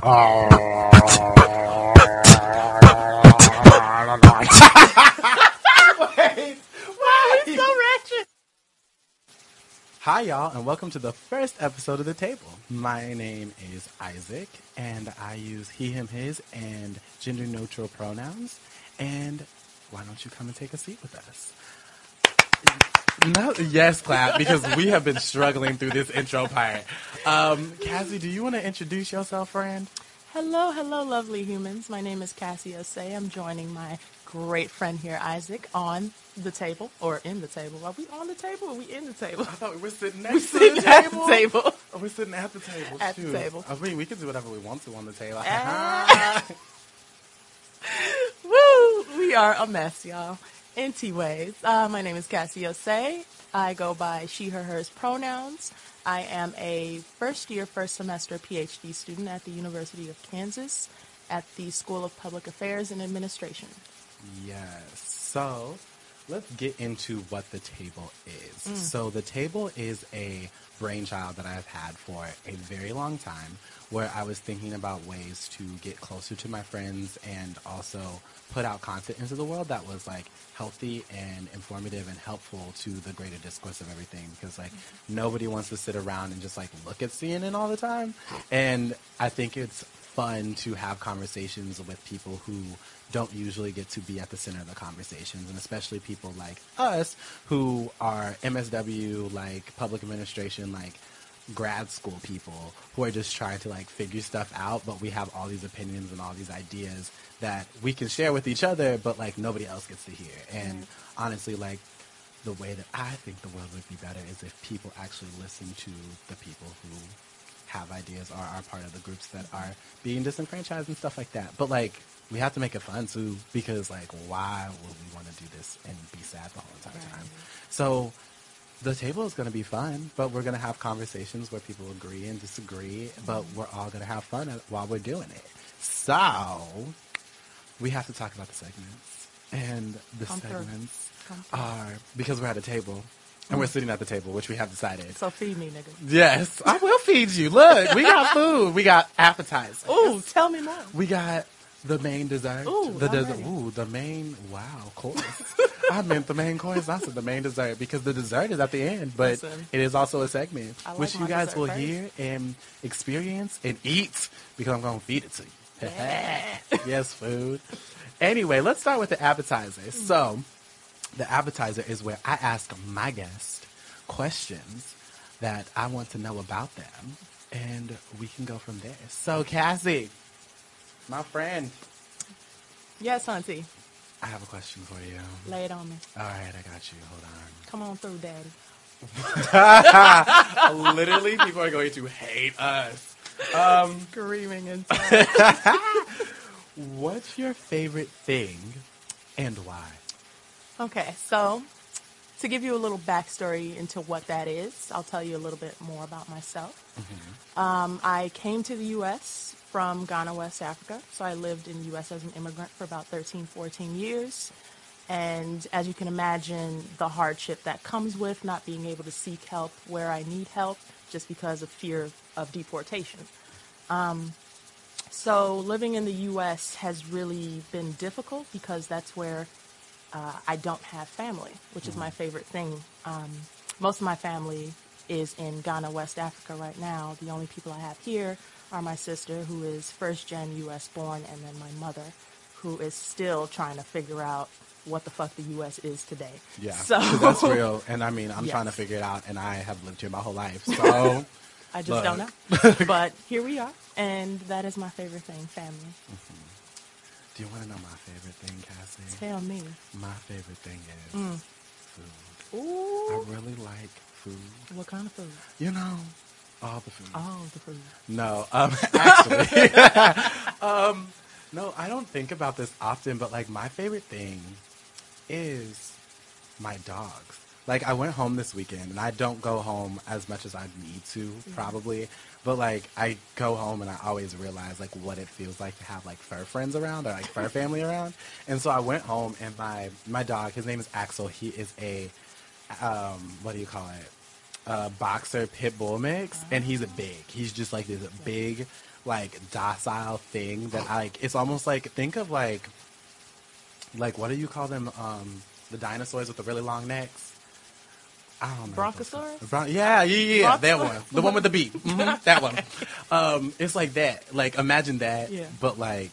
Hi, y'all, and welcome to the first episode of The Table. My name is Isaac, and I use he, him, his, and gender neutral pronouns. And why don't you come and take a seat with us? No, yes, clap, because we have been struggling through this intro part. Um, Cassie, do you want to introduce yourself, friend? Hello, hello, lovely humans. My name is Cassie Osei. I'm joining my great friend here, Isaac, on the table or in the table. Are we on the table or are we in the table? I thought we were sitting We're next to sitting the at table. the table. Oh, we're sitting at the table. At the table. I mean, we can do whatever we want to on the table. Ah. Woo! We are a mess, y'all. Anyways, uh, my name is Cassie Osei. I go by she, her, hers pronouns. I am a first year, first semester PhD student at the University of Kansas at the School of Public Affairs and Administration. Yes. So let's get into what the table is. Mm. So the table is a brainchild that I've had for a very long time where I was thinking about ways to get closer to my friends and also put out content into the world that was like healthy and informative and helpful to the greater discourse of everything. Because like mm-hmm. nobody wants to sit around and just like look at CNN all the time. And I think it's fun to have conversations with people who don't usually get to be at the center of the conversations, and especially people like us who are MSW, like public administration, like grad school people who are just trying to like figure stuff out, but we have all these opinions and all these ideas that we can share with each other, but like nobody else gets to hear. Mm-hmm. And honestly, like the way that I think the world would be better is if people actually listen to the people who have ideas or are part of the groups that mm-hmm. are being disenfranchised and stuff like that. But like we have to make it fun too because like why would we want to do this and be sad the whole entire time? So the table is going to be fun, but we're going to have conversations where people agree and disagree, but mm. we're all going to have fun while we're doing it. So we have to talk about the segments. And the through. segments through. are because we're at a table and we're mm. sitting at the table, which we have decided. So feed me, nigga. Yes, I will feed you. Look, we got food. We got appetizers. Ooh, tell me more. We got the main dessert. Ooh, the dessert. Ooh, the main. Wow, course. I meant the main course. I said the main dessert because the dessert is at the end, but Listen. it is also a segment I like which you guys will first. hear and experience and eat because I'm gonna feed it to you. yes, food. Anyway, let's start with the appetizer. Mm. So, the appetizer is where I ask my guest questions that I want to know about them, and we can go from there. So, Cassie, my friend, Yes, auntie. I have a question for you. Lay it on me. All right, I got you. Hold on. Come on through, daddy. Literally, people are going to hate us. Screaming and What's your favorite thing and why? Okay, so to give you a little backstory into what that is, I'll tell you a little bit more about myself. Um, I came to the U.S. from Ghana, West Africa. So I lived in the U.S. as an immigrant for about 13, 14 years. And as you can imagine, the hardship that comes with not being able to seek help where I need help just because of fear of deportation. So living in the U.S. has really been difficult because that's where uh, I don't have family, which is my favorite thing. Um, most of my family is in Ghana, West Africa right now. The only people I have here are my sister, who is first gen U.S. born, and then my mother, who is still trying to figure out what the fuck the U.S. is today. Yeah, so that's real. And I mean, I'm Yes. trying to figure it out, and I have lived here my whole life. So, I just don't know. But here we are, and that is my favorite thing, family. do you want to know my favorite thing, Cassie? Tell me. My favorite thing is Mm. food. Ooh, I really like food. what kind of food? You know, all the food. Oh, the food. No, um, actually, um, no, I don't think about this often, but like my favorite thing is my dogs. Like I went home this weekend, and I don't go home as much as I need to, probably. But like I go home, and I always realize like what it feels like to have like fur friends around or like fur family around. And so I went home, and my my dog, his name is Axel. He is a um, what do you call it? A boxer pit bull mix, and he's a big. He's just like this big, like docile thing that I like. It's almost like think of like, like what do you call them? Um, the dinosaurs with the really long necks. I don't know. Bronchosaurus? Bron- yeah, yeah, yeah, yeah, that one. The one with the beak. Mhm, that one. Um, it's like that. Like imagine that, Yeah. but like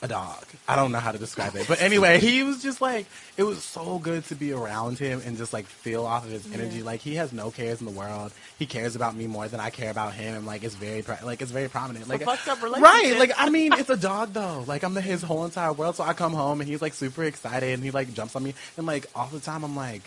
a dog. I don't know how to describe it. But anyway, he was just like it was so good to be around him and just like feel off of his energy. Yeah. Like he has no cares in the world. He cares about me more than I care about him. And like it's very like it's very prominent. Like fucked up relationship. Right. Like I mean, it's a dog though. Like I'm the, his whole entire world. So I come home and he's like super excited and he like jumps on me and like all the time I'm like.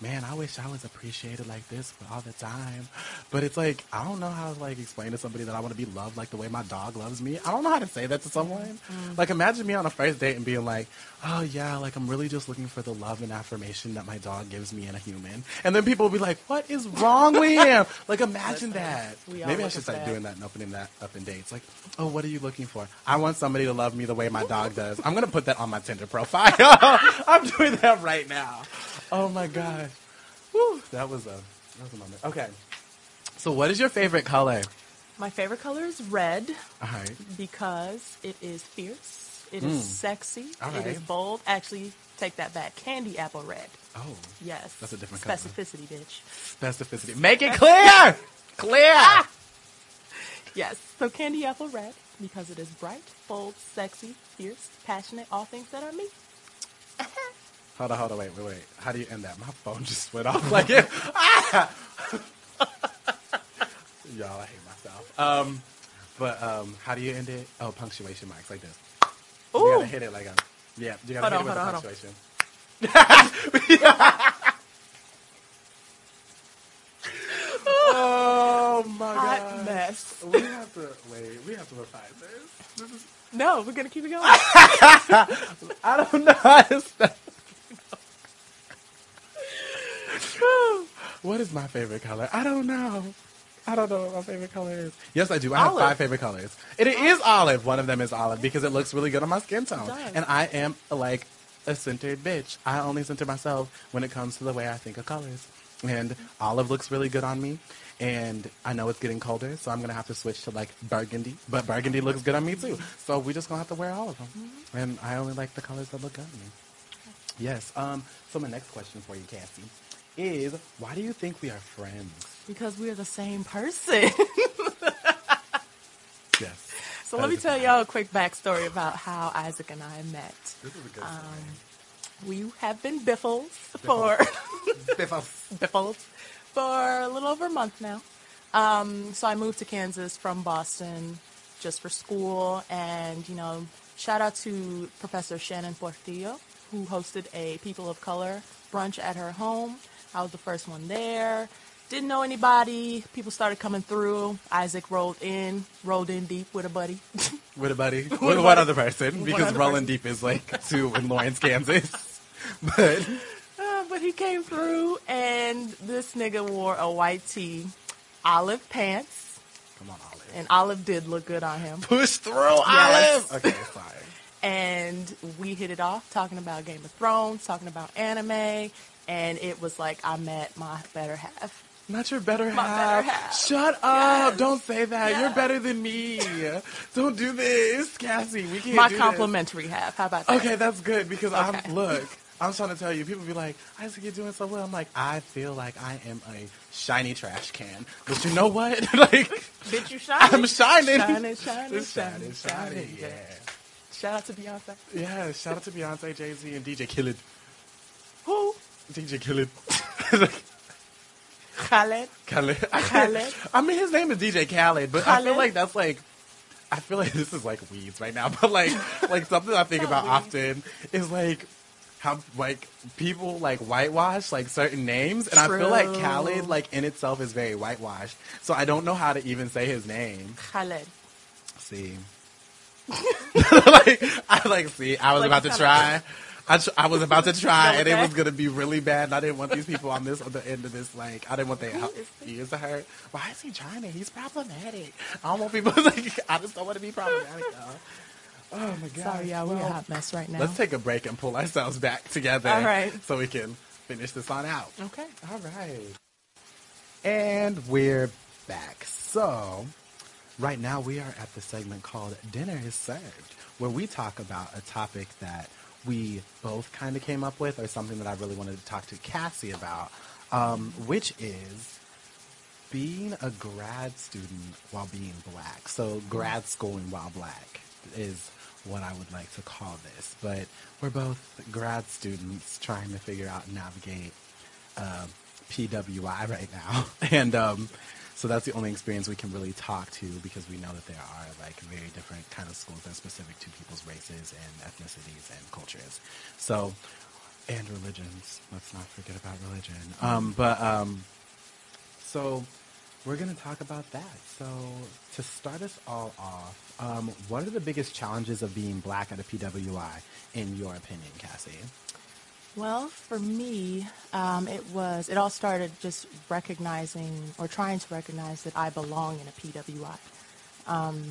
Man, I wish I was appreciated like this all the time. But it's like I don't know how to like explain to somebody that I want to be loved like the way my dog loves me. I don't know how to say that to someone. Mm-hmm. Like imagine me on a first date and being like, "Oh yeah, like I'm really just looking for the love and affirmation that my dog gives me in a human." And then people will be like, "What is wrong with him?" Like imagine that. Maybe I should start that. doing that and opening that up in dates. Like, "Oh, what are you looking for?" I want somebody to love me the way my dog does. I'm gonna put that on my Tinder profile. I'm doing that right now. Oh my god. Whew, that was a that was a moment. Okay. So what is your favorite color? My favorite color is red All right. because it is fierce. It is sexy. Mm. All It is bold. Actually, take that back. Candy apple red. Oh, Yes. That's a different color. Specificity, bitch. specificity. Make it clear. clear. Yes. So candy apple red because it is bright, bold, sexy, fierce, passionate, all things that are me. Hold on, hold on, wait, wait, wait. How do you end that? My phone just went off like it. Ah! Y'all, I hate myself. Um, but um, how do you end it? Oh, punctuation marks like this. You gotta hit it like a yeah. You gotta Hold hit on, it with hold the on, hold punctuation. oh my Hot god. mess. We have to wait. We have to refine this. This is. No, we're gonna keep it going. I don't know how to spell. what is my favorite color? I don't know. I don't know what my favorite color is. Yes, I do. I have five favorite colors. It is olive. One of them is olive because it looks really good on my skin tone. And I am like a centered bitch. I only center myself when it comes to the way I think of colors. And olive looks really good on me. And I know it's getting colder, so I'm gonna have to switch to like burgundy. But burgundy looks good on me too. So we just gonna have to wear all of them. And I only like the colors that look good on me. Yes. Um. So my next question for you, Cassie, is why do you think we are friends? because we're the same person. Yes. so That let me tell y'all a quick backstory about how Isaac and I met. This is a good Um, we have been biffles for biffles for a little over a month now. Um, so I moved to Kansas from Boston just for school, and you know, shout out to Professor Shannon Portillo who hosted a People of Color brunch at her home. I was the first one there. Didn't know anybody. People started coming through. Isaac rolled in, rolled in deep with a buddy. with a buddy, with a one other person, because other Rolling Deep is like two in Lawrence, Kansas. But Uh, but he came through, and this nigga wore a white tee, olive pants, come on, Olive. and olive did look good on him. Push through, Yes. Olive. Okay, sorry. And we hit it off, talking about Game of Thrones, talking about anime, and it was like I met my better half. Not your better My half. better half. Shut up! Yes. Don't say that. You're better than me. Don't do this, Cassie. We can't My do this. complimentary half. How about that? Okay, that's good because Okay. I'm look. I'm trying to tell you. People be like, "Isaac, you're doing so well." I'm like, I feel like I am a shiny trash can, but you know what? like, Bitch, you shining. I'm shining. Shining, shining, shining, shining, shining, Yeah, Shout out to Beyonce. yeah. Shout out to Beyonce, Jay Z, and DJ Khaled. DJ Khaled. Khaled. Khaled. Khaled. I mean, his name is DJ Khaled, but I feel like that's like. I feel like this is like weeds right now, but like, like something I think about weeds. often is like how like people like whitewash like certain names, and I feel like True. Khaled like in itself is very whitewashed. So I don't know how to even say his name. Khaled. See, like I like see. I was Like, about to try. I, tr- I was about to try, and it was gonna be really bad. And I didn't want these people on this on the end of this. Like, I didn't want their Who is he? ears to hurt. Why is he trying to? He's problematic. I don't want people like. I just don't want to be problematic. Y'all. Oh my god. Sorry, y'all. We're a hot mess right now. Let's take a break and pull ourselves back together. All right. So we can finish this on out. okay. All right. And we're back. So, right now we are at the segment called Dinner is Served, where we talk about a topic that we both kind of came up with, or something that I really wanted to talk to Cassie about, um, which is being a grad student while being black. So, grad schooling while black is what I would like to call this. But we're both grad students trying to figure out and navigate uh, PWI right now. And um, so that's the only experience we can really talk to because we know that there are like very different kind of schools that are specific to people's races and ethnicities and cultures. So, and religions. Let's not forget about religion. Um, but um, so we're going to talk about that. So to start us all off, um, what are the biggest challenges of being black at a PWI, in your opinion, Cassie? Well, for me, um, it was, it all started just recognizing or trying to recognize that I belong in a PWI. Um,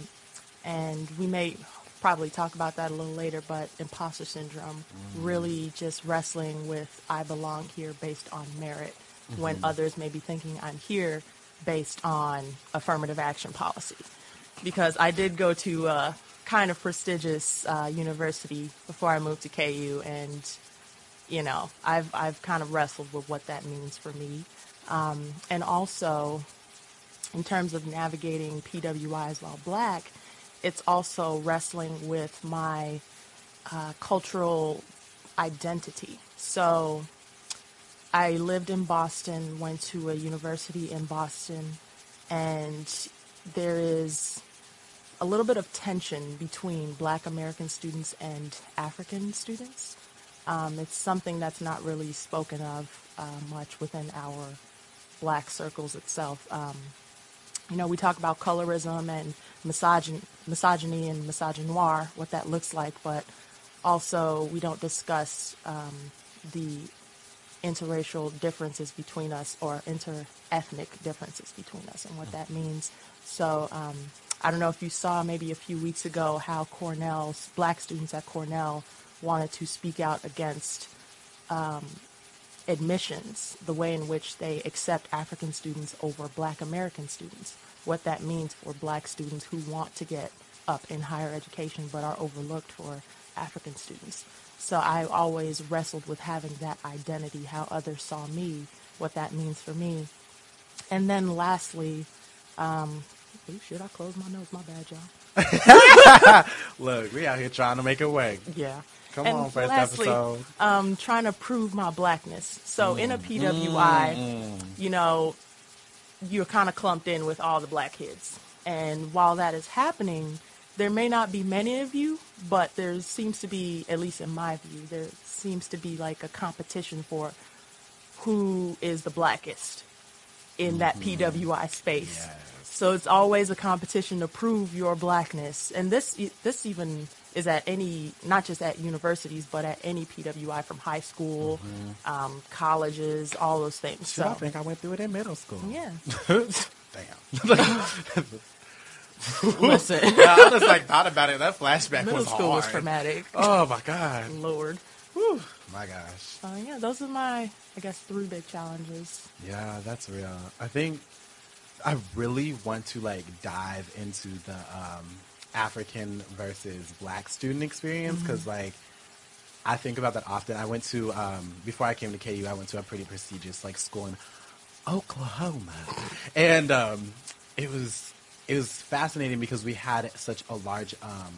and we may probably talk about that a little later, but imposter syndrome, mm. really just wrestling with I belong here based on merit mm-hmm. when others may be thinking I'm here based on affirmative action policy. Because I did go to a kind of prestigious uh, university before I moved to KU, and you know, I've I've kind of wrestled with what that means for me, um, and also in terms of navigating PWIs while black, it's also wrestling with my uh, cultural identity. So I lived in Boston, went to a university in Boston, and there is a little bit of tension between black American students and African students. Um, it's something that's not really spoken of uh, much within our black circles itself. Um, you know, we talk about colorism and misogyny, misogyny and misogynoir, what that looks like, but also we don't discuss um, the interracial differences between us or interethnic differences between us and what that means. So um, I don't know if you saw maybe a few weeks ago how Cornell's black students at Cornell wanted to speak out against um, admissions, the way in which they accept African students over black American students, what that means for black students who want to get up in higher education but are overlooked for African students. So I always wrestled with having that identity, how others saw me, what that means for me. And then lastly, um, oh shit, I close my nose, my bad, y'all. Look, we out here trying to make a work. Yeah. Come and on, first lastly, episode. Um, trying to prove my blackness. So mm. in a PWI, mm. you know, you're kind of clumped in with all the black kids. And while that is happening, there may not be many of you, but there seems to be, at least in my view, there seems to be like a competition for who is the blackest in that mm-hmm. PWI space. Yes. So it's always a competition to prove your blackness. And this this even is at any, not just at universities, but at any PWI from high school, mm-hmm. um, colleges, all those things. so, I think I went through it in middle school. Yeah. Damn. Listen, yeah, I just like thought about it. That flashback middle was school hard. was traumatic. Oh my god, Lord. Whew. My gosh. So yeah, those are my, I guess, three big challenges. Yeah, that's real. I think I really want to like dive into the um, African versus Black student experience because mm-hmm. like I think about that often. I went to um, before I came to KU, I went to a pretty prestigious like school in Oklahoma, and um, it was it was fascinating because we had such a large um,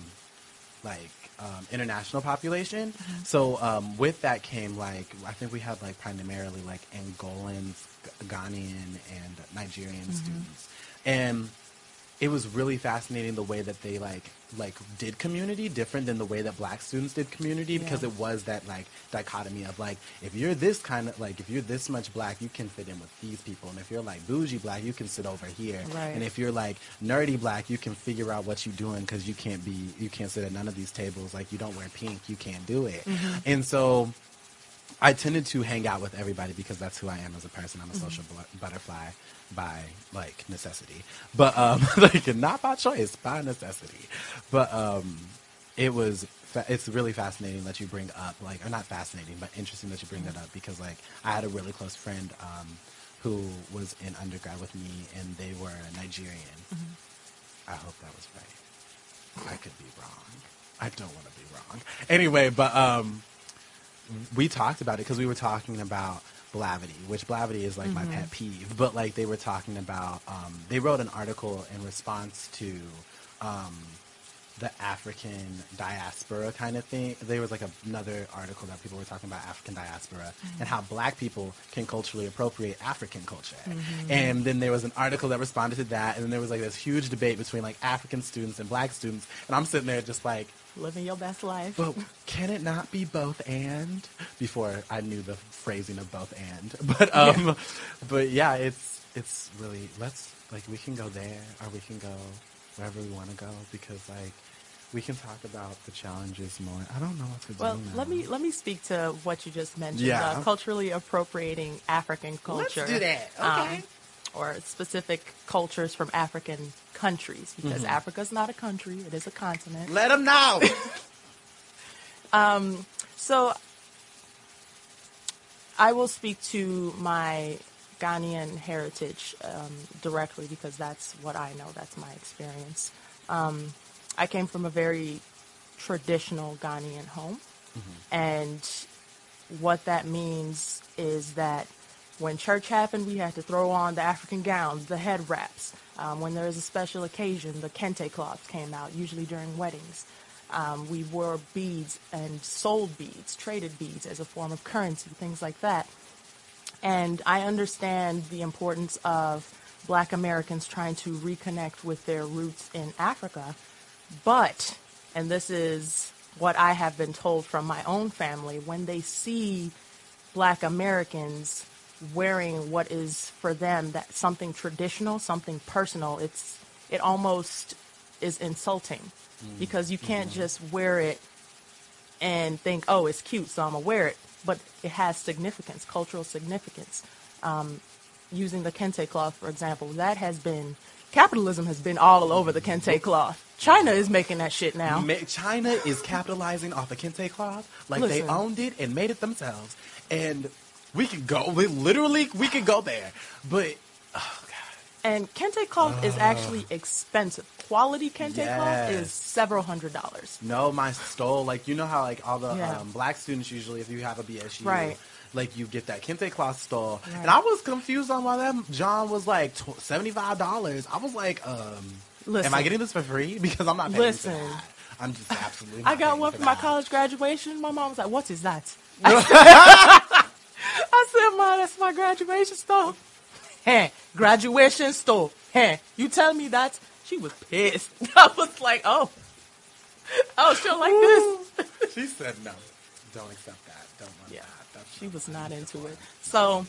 like um, international population. Mm-hmm. So um, with that came like I think we had like primarily like Angolans, Ghanaian, and Nigerian mm-hmm. students, and it was really fascinating the way that they like like did community different than the way that black students did community yeah. because it was that like dichotomy of like if you're this kind of like if you're this much black you can fit in with these people and if you're like bougie black you can sit over here right. and if you're like nerdy black you can figure out what you're doing because you can't be you can't sit at none of these tables like you don't wear pink you can't do it mm-hmm. and so I tended to hang out with everybody because that's who I am as a person. I'm a mm-hmm. social butterfly by like necessity, but um, like not by choice, by necessity. But um, it was fa- it's really fascinating that you bring up like or not fascinating, but interesting that you bring that up because like I had a really close friend um, who was in undergrad with me, and they were Nigerian. I hope that was right. I could be wrong. I don't want to be wrong. Anyway, but um, we talked about it because we were talking about Blavity, which Blavity is like my pet peeve. But like they were talking about, um, they wrote an article in response to um, the African diaspora kind of thing. There was like another article that people were talking about African diaspora and how black people can culturally appropriate African culture. And then there was an article that responded to that, and then there was like this huge debate between like African students and black students. And I'm sitting there just like, Living your best life. but can it not be both and? Before I knew the phrasing of both and. But um but yeah, it's it's really let's like we can go there or we can go wherever we want to go because like we can talk about the challenges more. I don't know what to do. Well, let me let me speak to what you just mentioned. Yeah. Uh, culturally appropriating African culture. Let's do that, um, okay. or specific cultures from African countries, because Mm-hmm. Africa's not a country; it is a continent. let them know. So, I will speak to my Ghanaian heritage um, directly because that's what I know. That's my experience. Um, I came from a very traditional Ghanaian home, and what that means is that when church happened, we had to throw on the African gowns, the head wraps. Um, when there is a special occasion, the kente cloths came out, usually during weddings. Um, we wore beads and sold beads, traded beads as a form of currency, things like that. And I understand the importance of black Americans trying to reconnect with their roots in Africa. But, and this is what I have been told from my own family, when they see black Americans wearing what is for them that something traditional, something personal, it's it almost is insulting mm-hmm. because you can't mm-hmm. just wear it and think, oh, it's cute, so I'm gonna wear it. But it has significance, cultural significance. Um, using the kente cloth, for example, that has been capitalism has been all over the kente mm-hmm. cloth. China is making that shit now. China is capitalizing off the kente cloth like they owned it and made it themselves. And we could go, we literally, we could go there. But, oh God. And kente cloth is actually expensive. Quality kente cloth is several hundred dollars. No, my stole. Like you know how like all the Yeah. um, black students usually, if you have a BSU, Right. like you get that kente cloth stole. Right. And I was confused on why that John was like seventy five dollars. I was like, um, Listen. am I getting this for free? Because I'm not paying Listen. for that. I'm just absolutely. I got one for for my college graduation. My mom was like, "What is that?" I said, "Ma, that's my graduation stuff." Hey, graduation store. Hey, you tell me that? She was pissed. I was like, "Oh, oh, she'll like this." She said no. Don't accept that. Don't want Yeah, that. That's she was not into it. So,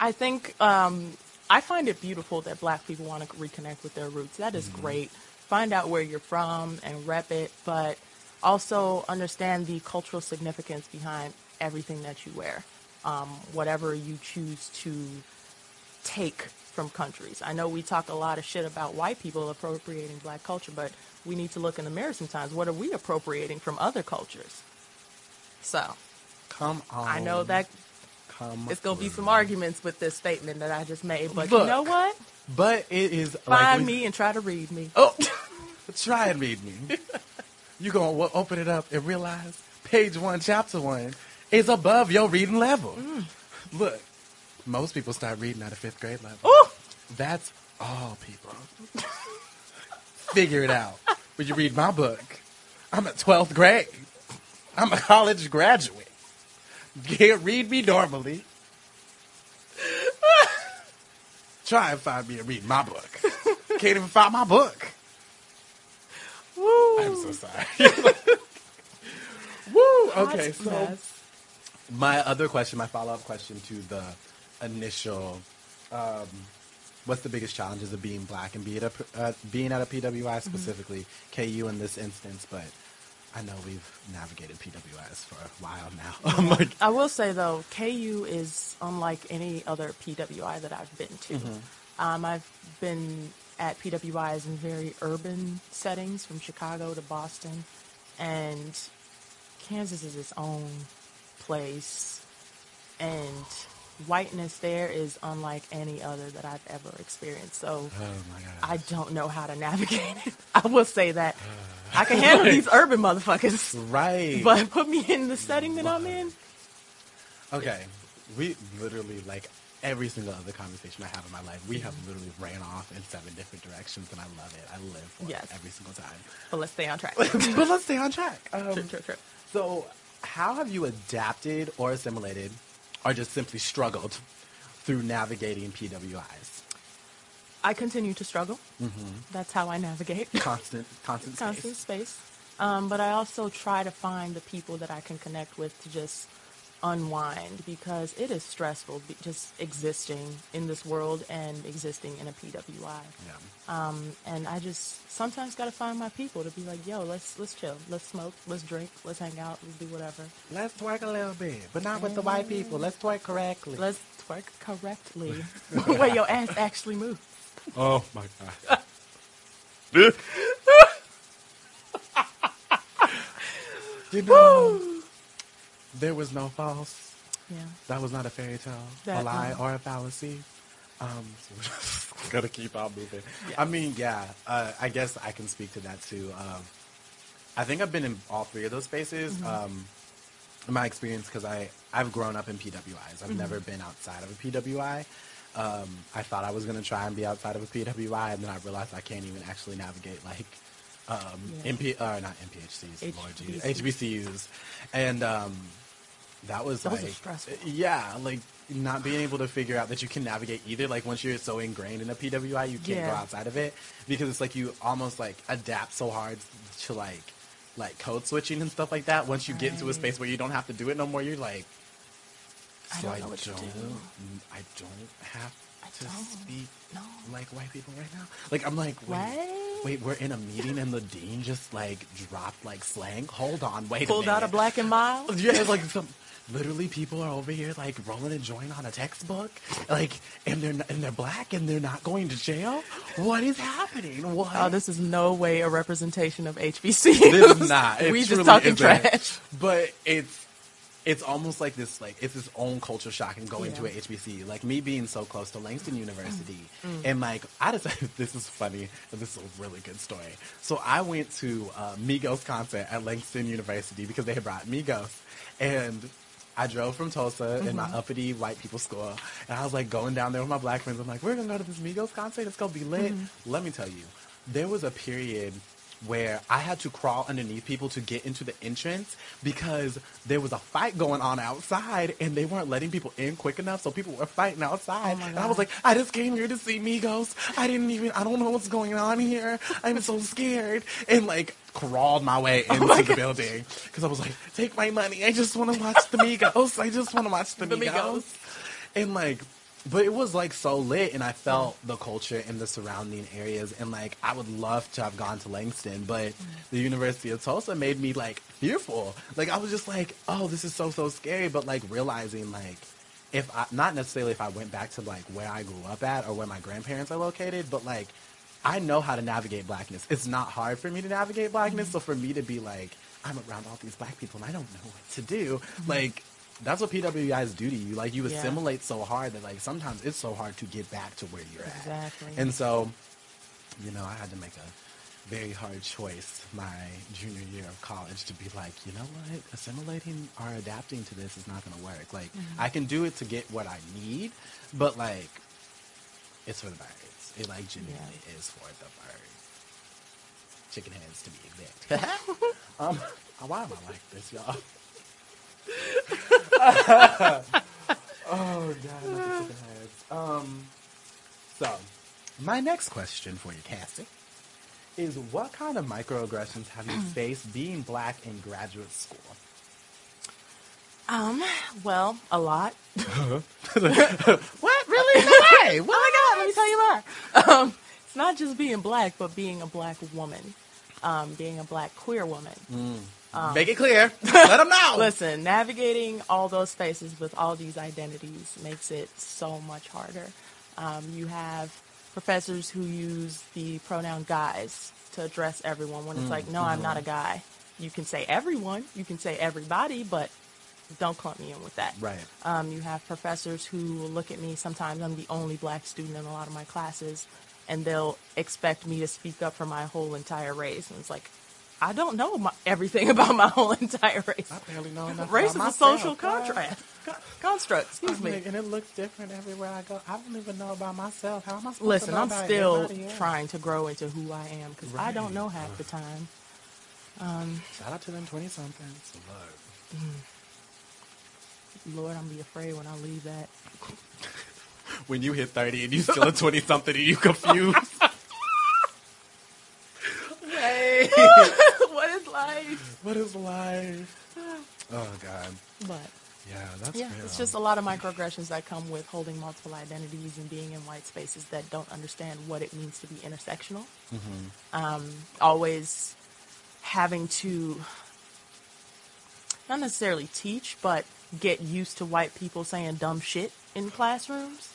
I think um, I find it beautiful that Black people want to reconnect with their roots. That is great. Find out where you're from and rep it, but also understand the cultural significance behind everything that you wear, um, whatever you choose to take from countries. I know we talk a lot of shit about white people appropriating black culture, but we need to look in the mirror sometimes. What are we appropriating from other cultures? So, Come on. I know that Come. it's gonna be some arguments with this statement that I just made, but you know what? But it is like Find we- me and try to read me. Oh, try and read me. You're gonna open it up and realize page one, chapter one is above your reading level. Mm. Look, most people start reading at a fifth grade level. Ooh. That's all people. Figure it out. When you read my book, I'm at 12th grade. I'm a college graduate. Can't read me normally. Try and find me and read my book. Can't even find my book. Woo! I'm so sorry. Woo! Okay, so mess. My other question, my follow up question to the initial, um, what's the biggest challenges of being black and being at a, uh, being at a PWI specifically KU in this instance, but I know we've navigated PWIs for a while now. Like, I will say though, KU is unlike any other PWI that I've been to. Um, I've been at PWIs in very urban settings, from Chicago to Boston, and Kansas is its own place, and whiteness there is unlike any other that I've ever experienced. So Oh. I don't know how to navigate it. I will say that I can handle these urban motherfuckers, right. but put me in the setting that I'm in. Okay, we literally like every single other conversation I have in my life, we have literally ran off in seven different directions, and I love it. I live for Yes. it every single time. But let's stay on track. but let's stay on track. Um, True, true, true. So, how have you adapted or assimilated, or just simply struggled through navigating PWIs? I continue to struggle. Mm-hmm. That's how I navigate. Constant, constant, constant space. space. Um, but I also try to find the people that I can connect with to just unwind because it is stressful be- just existing in this world and existing in a PWI. Yeah. Um, and I just sometimes got to find my people to be like, yo, let's let's chill, let's smoke, let's drink, let's hang out, let's do whatever. Let's twerk a little bit, but not with the white people. Let's twerk correctly. Let's twerk correctly, where your ass actually moves. oh my god. you know, there was no false. Yeah. That was not a fairy tale, a That- lie, or a fallacy. Um, so gotta keep on moving. Yes. I mean, yeah, uh, I guess I can speak to that too. Um, I think I've been in all three of those spaces. Um, in my experience, because I I've grown up in PWIs. I've never been outside of a PWI. Um, I thought I was gonna try and be outside of a PWI, and then I realized I can't even actually navigate like um, Yeah. MP or not MPHCs, Lord Jesus, HBCs. HBCUs, and um, that was are like stressful. Eh, yeah, like not being able to figure out that you can navigate either. Like once you're so ingrained in a PWI, you can't go outside of it because it's like you almost like adapt so hard to like like code switching and stuff like that. Once you get into a space where you don't have to do it no more, you're like, I so don't I know what don't, do. I don't have I to don't. speak No. like white people right now. Like I'm like, wait, What? wait, we're in a meeting and the dean just like dropped like slang. Hold on, wait, Pulled a out a black and mild. Yeah, it's like some literally people are over here like rolling a joint on a textbook, like, and they're and they're black and they're not going to jail. What is happening? What? Oh, this is no way a representation of HBC. This is not. It we just talking isn't. trash. But it's it's almost like this like it's its own culture shock and going to a Yeah. Mm. HBC. Like me being so close to Langston University, and like I decided this is funny and this is a really good story. So I went to uh, Migos concert at Langston University because they had brought Migos, and I drove from Tulsa in Mm-hmm. my uppity white people school, and I was like going down there with my black friends. I'm like, we're gonna go to this Migos concert. It's gonna be lit. Mm-hmm. Let me tell you, there was a period where I had to crawl underneath people to get into the entrance because there was a fight going on outside and they weren't letting people in quick enough, so people were fighting outside. Oh and I was like, I just came here to see Migos. I didn't even, I don't know what's going on here. I'm so scared. And like, crawled my way oh into Oh my the God. building because I was like, take my money. I just want to watch the Migos. I just want to watch the, The Migos. Migos. And like, but it was like so lit, and I felt the culture in the surrounding areas. And like, I would love to have gone to Langston, but the University of Tulsa made me like fearful. Like, I was just like, oh, this is so so scary. But like realizing like, if I not necessarily if I went back to like where I grew up at or where my grandparents are located, but like. I know how to navigate blackness. It's not hard for me to navigate blackness. Mm-hmm. So for me to be like, I'm around all these black people and I don't know what to do, mm-hmm. like that's what PWIs do to you. Like you Yeah. assimilate so hard that like sometimes it's so hard to get back to where you're at. Exactly. And so, you know, I had to make a very hard choice my junior year of college to be like, you know what, assimilating or adapting to this is not going to work. Like I can do it to get what I need, but like it's for the birds. It like genuinely is for the birds. Chicken heads to be exact. um, why am I like this, y'all? Oh god, not the chicken heads. Um, so my next question for you, Cassie, is what kind of microaggressions have you faced being black in graduate school? Um, well, a lot. What really? No way. Oh my God, let me tell you more. Um, it's not just being black, but being a black woman, um, being a black queer woman. Make it clear. Let them know. Listen, navigating all those spaces with all these identities makes it so much harder. Um, you have professors who use the pronoun guys to address everyone when it's like, no, I'm not a guy. You can say everyone, you can say everybody, but don't clump me in with that. Right. Um, you have professors who look at me. Sometimes I'm the only black student in a lot of my classes, and they'll expect me to speak up for my whole entire race. And it's like, I don't know my, everything about my whole entire race. I barely know enough Race is a social myself, contract. Con- construct. Excuse I'm me. and it looks different everywhere I go. I don't even know about myself. How am I supposed Listen, to know I'm about still trying to grow into who I am because I don't know half the time. Um, Shout out to them 20 somethings. Look. Lord, I'm be afraid when I leave that. When you hit 30 and you still a 20 something and you confused. Hey. what is life? what is life? Oh, God. But Yeah, that's yeah, real. it's just a lot of microaggressions that come with holding multiple identities and being in white spaces that don't understand what it means to be intersectional. Um, always having to not necessarily teach, but get used to white people saying dumb shit in classrooms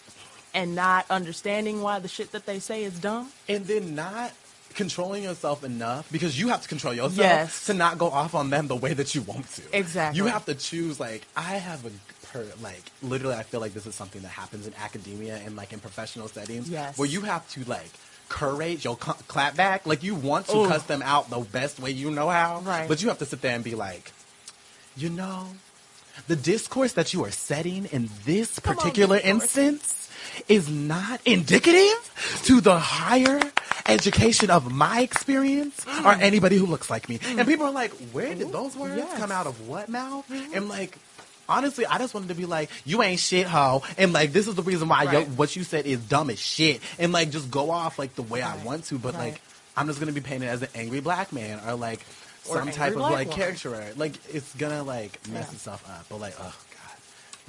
and not understanding why the shit that they say is dumb. and then not controlling yourself enough because you have to control yourself Yes. to not go off on them the way that you want to. Exactly. You have to choose. Like I have a per like literally, I feel like this is something that happens in academia and like in professional settings. Yes. Where you have to like curate your cl- clap back. Like you want to Ooh. cuss them out the best way you know how. Right. But you have to sit there and be like, you know, the discourse that you are setting in this Come particular discourse. instance is not indicative to the higher education of my experience or mm. anybody who looks like me. And mm. people are like, where did those words yes. come out of what mouth? Mm-hmm. And like, honestly, I just wanted to be like, you ain't shit, ho. And like, this is the reason why yo, what you said is dumb as shit. And like, just go off like the way I want to. But Right. like, I'm just gonna be painted as an angry black man or like Or some type of like woman. caricature. Like, it's gonna like mess Yeah. itself up. But like, oh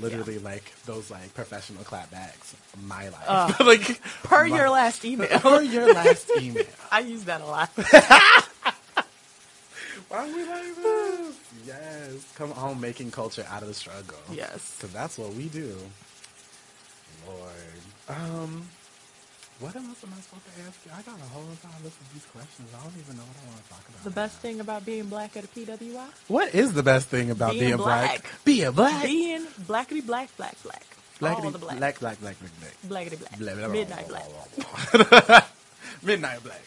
god. Literally, like those like professional clapbacks, my life. Uh, like Per my- your last email. per your last email. I use that a lot. Why are we like this? Yes, come on, making culture out of the struggle. Yes. because that's what we do. Lord, um, what else am I supposed to ask you? I got a whole entire list of these questions. I don't even know what I want to talk about. The best thing about being black at a PWI? What is the best thing about Being being, black? black. Being black. Being blackity black, black, black. Blackity- All the black. black, black, black, black, black. Blackity black. Blah, blah, blah, Midnight blah, black. blah, blah. Midnight black.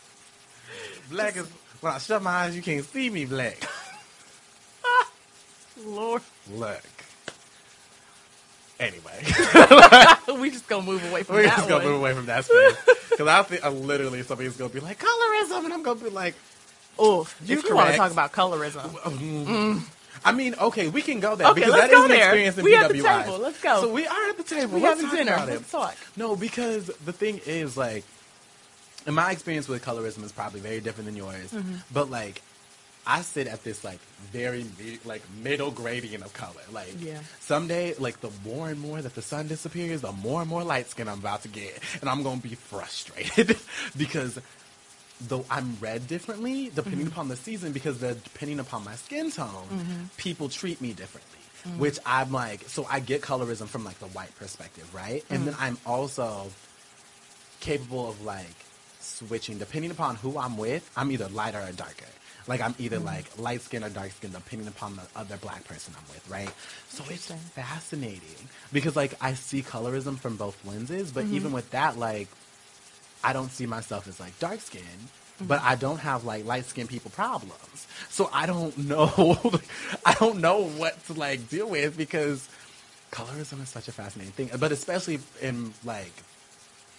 Black is when I shut my eyes, you can't see me. Black. Lord. Look. Anyway, we just gonna move away from we're that just gonna one. move away from that space because I think uh, literally somebody's gonna be like colorism, and I'm gonna be like, Oof. You if you want to correct. talk about colorism, I mean, okay, we can go there Okay, because let's that is go an there. experience in We at the table. Let's go. So we are at the table. we Let's having talk dinner. about it. Let's talk. No, because the thing is, like, in my experience with colorism is probably very different than yours. Mm-hmm. But like, I sit at this like very like middle gradient of color. Like, Yeah. someday, like the more and more that the sun disappears, the more and more light skin I'm about to get, and I'm gonna be frustrated because. Though I'm read differently depending Mm-hmm. upon the season because the, depending upon my skin tone, people treat me differently. Mm. Which I'm like, so I get colorism from like the white perspective, right? And then I'm also capable of like switching depending upon who I'm with. I'm either lighter or darker. Like I'm either Mm. like light skin or dark skin depending upon the other black person I'm with, right? So it's fascinating because like I see colorism from both lenses, but Mm-hmm. even with that, like I don't see myself as like dark skin, Mm-hmm. but I don't have like light skinned people problems. So I don't know I don't know what to like deal with because colorism is such a fascinating thing. But especially in like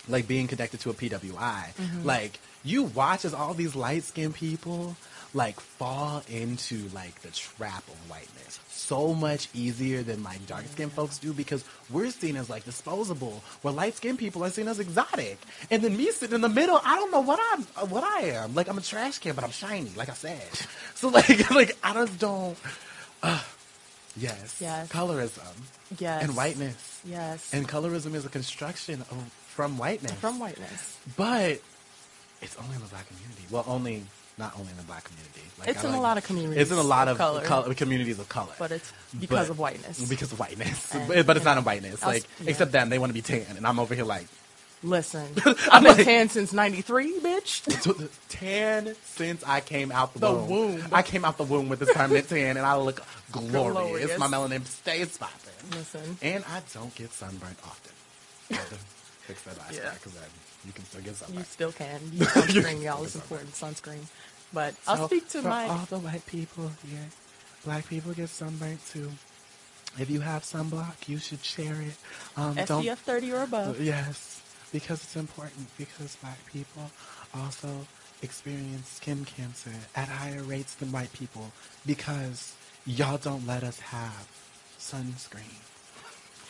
like being connected to a PWI. Like you watch as all these light skinned people like fall into like the trap of whiteness so much easier than like dark skinned folks do because we're seen as like disposable where light skinned people are seen as exotic and then me sitting in the middle i don't know what i'm what i am like i'm a trash can but i'm shiny like i said so like like i just don't uh, yes Yes. colorism Yes. and whiteness Yes. and colorism is a construction of, from whiteness from whiteness. but it's only in the black community. Well, only not only in the black community. Like, It's I in a lot of communities It's in a lot of color. col- communities of color. But it's because But- of whiteness. Because of whiteness, And, but, but it's not in whiteness. Like yeah. except them, they want to be tan, and I'm over here like, Listen, I've been tan since '93, bitch. tan since I came out the, The womb. womb. I came out the womb with this permanent tan, and I look glorious. Glorious. My melanin stays popping, Listen, and I don't get sunburned often. I had to fix that last Yeah. because then you can still get something. you sunburned. still can. Use sunscreen, y'all. It's important. Sunscreen. But I'll speak to for my. all the white people here. Black people get sunburned too. If you have sunblock, you should share it. Um, don't SPF 30 or Uh, above. Yes, because it's important. Because black people also experience skin cancer at higher rates than white people. Because y'all don't let us have sunscreen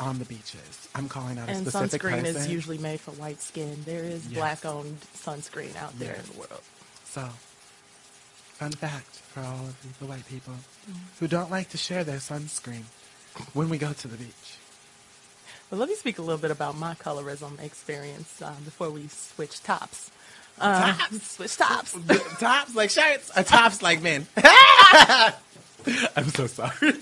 on the beaches. I'm calling out a And specific sunscreen person. is usually made for white skin. There is Yes. black-owned sunscreen out there Yes. in the world. So, fun fact for all of you, the white people Mm-hmm. who don't like to share their sunscreen when we go to the beach. But let me speak a little bit about my colorism experience uh, before we switch tops. Uh, switch tops. tops like shirts, or tops like men. I'm so sorry.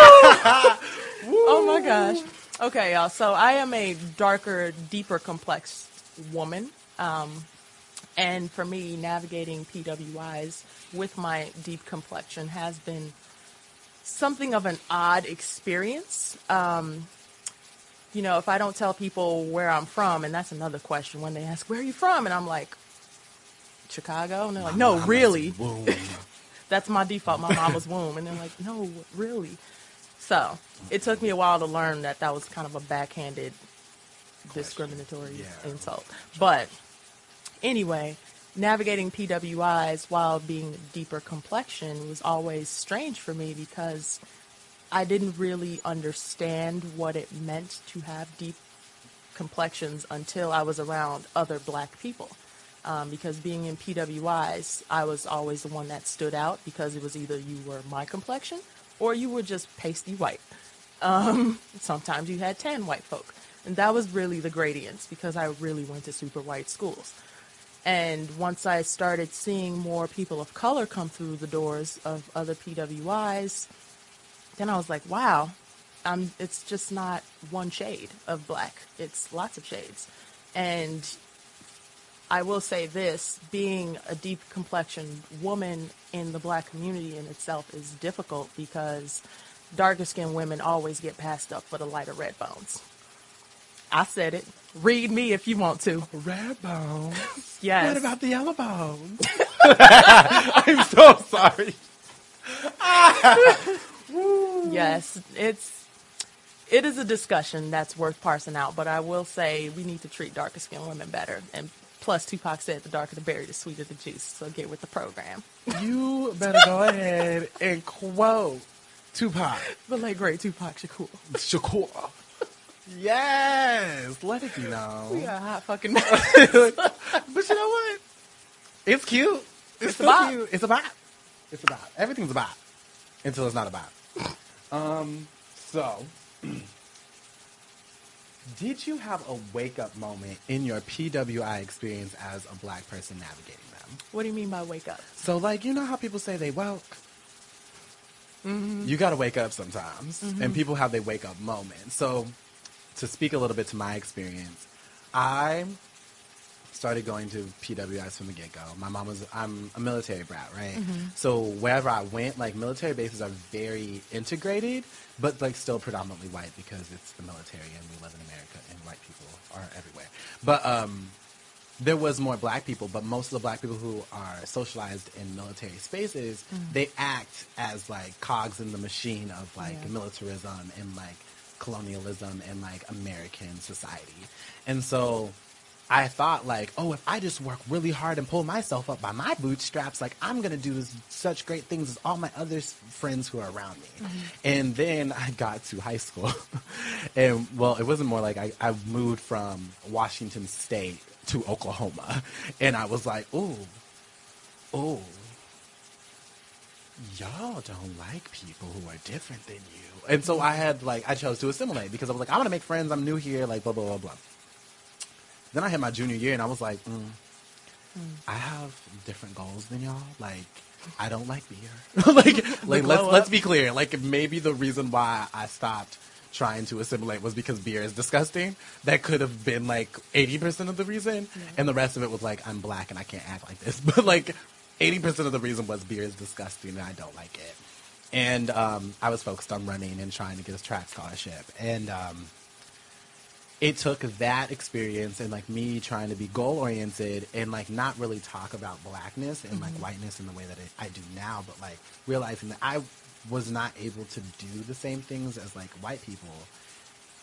Oh my gosh. Okay, y'all. So I am a darker, deeper complex woman. Um, and for me, navigating PWIs with my deep complexion has been something of an odd experience. Um, you know, if I don't tell people where I'm from, and that's another question when they ask, Where are you from? And I'm like, Chicago. And they're like, No, really. That's my default, my mama's womb. And they're like, no, really? So it took me a while to learn that that was kind of a backhanded, discriminatory Yeah. insult. But anyway, navigating PWIs while being deeper complexion was always strange for me because I didn't really understand what it meant to have deep complexions until I was around other black people. Um, because being in PWIs, I was always the one that stood out because it was either you were my complexion or you were just pasty white. Um, sometimes you had tan white folk. And that was really the gradients because I really went to super white schools. And once I started seeing more people of color come through the doors of other PWIs, then I was like, wow, it's just not one shade of black. It's lots of shades. And I will say this being a deep complexion woman in the black community in itself is difficult because darker skinned women always get passed up for the lighter red bones. I said it. Read me if you want to. Red bones. Yes. What about the yellow bones? I'm so sorry. Yes, it's it is a discussion that's worth parsing out, but I will say we need to treat darker skinned women better. And plus Tupac said the darker the berry, the sweeter the juice. So get with the program. You better go ahead and quote Tupac The late great Tupac Shakur. Shakur. Yes, let it be known. We are hot fucking But you know what? It's cute. It's, It's a bop. cute. It's a bop. It's a bop. Everything's a bop until it's not a bop. Um. So, did you have a wake up moment in your PWI experience as a black person navigating them? What do you mean by wake up? So, like, you know how people say they woke? Mm-hmm. You got to wake up sometimes. And people have their wake up moment. So, to speak a little bit to my experience, I started going to PWIs from the get go. My mom was, I'm a military brat, right? Mm-hmm. So, wherever I went, like, military bases are very integrated, but, like, still predominantly white because it's the military and we live in America and white people are everywhere. But, um, there was more black people, but most of the black people who are socialized in military spaces, they act as like cogs in the machine of like Yeah. militarism and like colonialism and like American society. And so I thought like, oh, if I just work really hard and pull myself up by my bootstraps, like I'm gonna do this, such great things as all my other friends who are around me. Mm-hmm. And then I got to high school, and well, it wasn't more like I, I moved from Washington State to Oklahoma, and I was like, ooh, ooh. Y'all don't like people who are different than you. And so I had like I chose to assimilate because I was like, I want to make friends, I'm new here, like blah blah blah blah. Then I hit my junior year and I was like, mm, I have different goals than y'all. Like, I don't like beer. like, like let's let's be clear. Like, maybe the reason why I stopped trying to assimilate was because beer is disgusting. That could have been like 80% of the reason. And the rest of it was like, I'm black and I can't act like this. But like 80% of the reason was beer is disgusting and I don't like it. And um, I was focused on running and trying to get a track scholarship. And um, it took that experience and like me trying to be goal oriented and like not really talk about blackness and like whiteness in the way that it, I do now, but like realizing that I was not able to do the same things as like white people,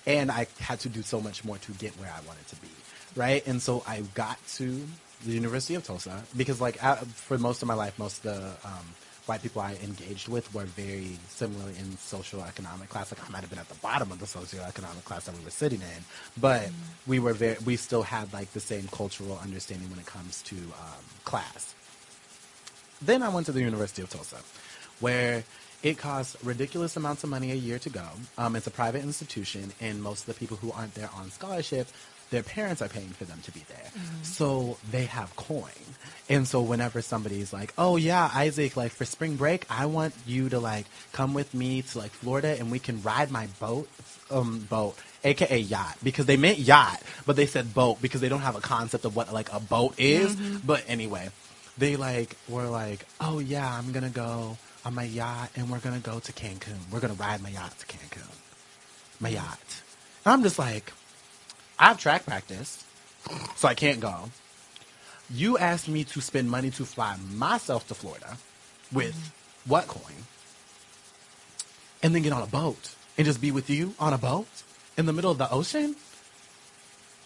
and I had to do so much more to get where I wanted to be, right? And so I got to the University of Tulsa because like out, for most of my life, most of the um, white people I engaged with were very similar in social economic class. Like I might have been at the bottom of the socioeconomic class that we were sitting in, but we were very we still had like the same cultural understanding when it comes to um, class. Then I went to the University of Tulsa, where it costs ridiculous amounts of money a year to go. Um, it's a private institution, and most of the people who aren't there on scholarship, their parents are paying for them to be there. So they have coin. And so whenever somebody's like, oh yeah, Isaac, like for spring break, I want you to like come with me to like Florida and we can ride my boat, um, boat, aka yacht, because they meant yacht, but they said boat because they don't have a concept of what like a boat is. But anyway, they like were like, oh yeah, I'm gonna go on my yacht and we're gonna go to Cancun. We're gonna ride my yacht to Cancun. My yacht. And I'm just like, I have track practice, so I can't go. You asked me to spend money to fly myself to Florida with mm-hmm. what coin? And then get on a boat and just be with you on a boat in the middle of the ocean?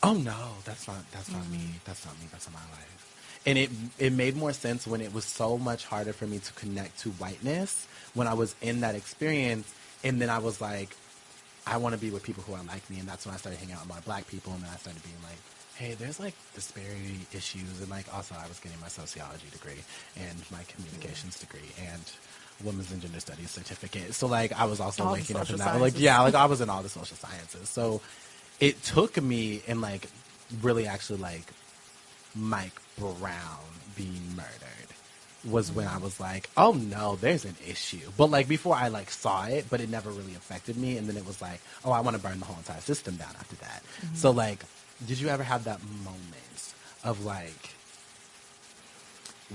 Oh no, that's not that's not me. Mm-hmm. That's not me. That's not my life. And it it made more sense when it was so much harder for me to connect to whiteness when I was in that experience and then I was like I want to be with people who are like me, and that's when I started hanging out with more black people, and then I started being like, hey, there's like disparity issues, and like also I was getting my sociology degree and my communications degree and women's and gender studies certificate. So like I was also All waking up in that, like yeah, like I was in all the social sciences. So it took me and like really actually like Mike Brown being murdered was when I was like, oh no, there's an issue. But like before I like saw it, but it never really affected me. And then it was like, oh, I want to burn the whole entire system down after that. So like, did you ever have that moment of like,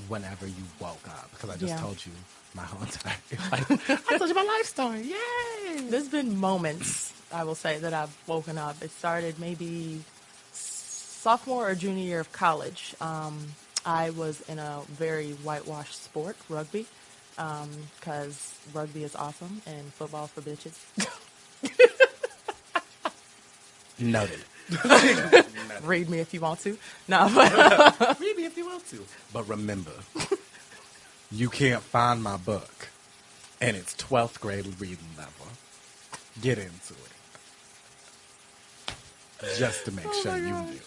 whenever you woke up? Because I just Yeah. told you my whole entire life. I told you my life story. Yay! There's been moments, I will say, that I've woken up. It started maybe sophomore or junior year of college. Um, I was in a very whitewashed sport, rugby, um, because rugby is awesome and football for bitches. Noted. Read me if you want to. No, but Read me if you want to. But remember, you can't find my book, and it's 12th grade reading level. Get into it. Just to make Oh sure you do.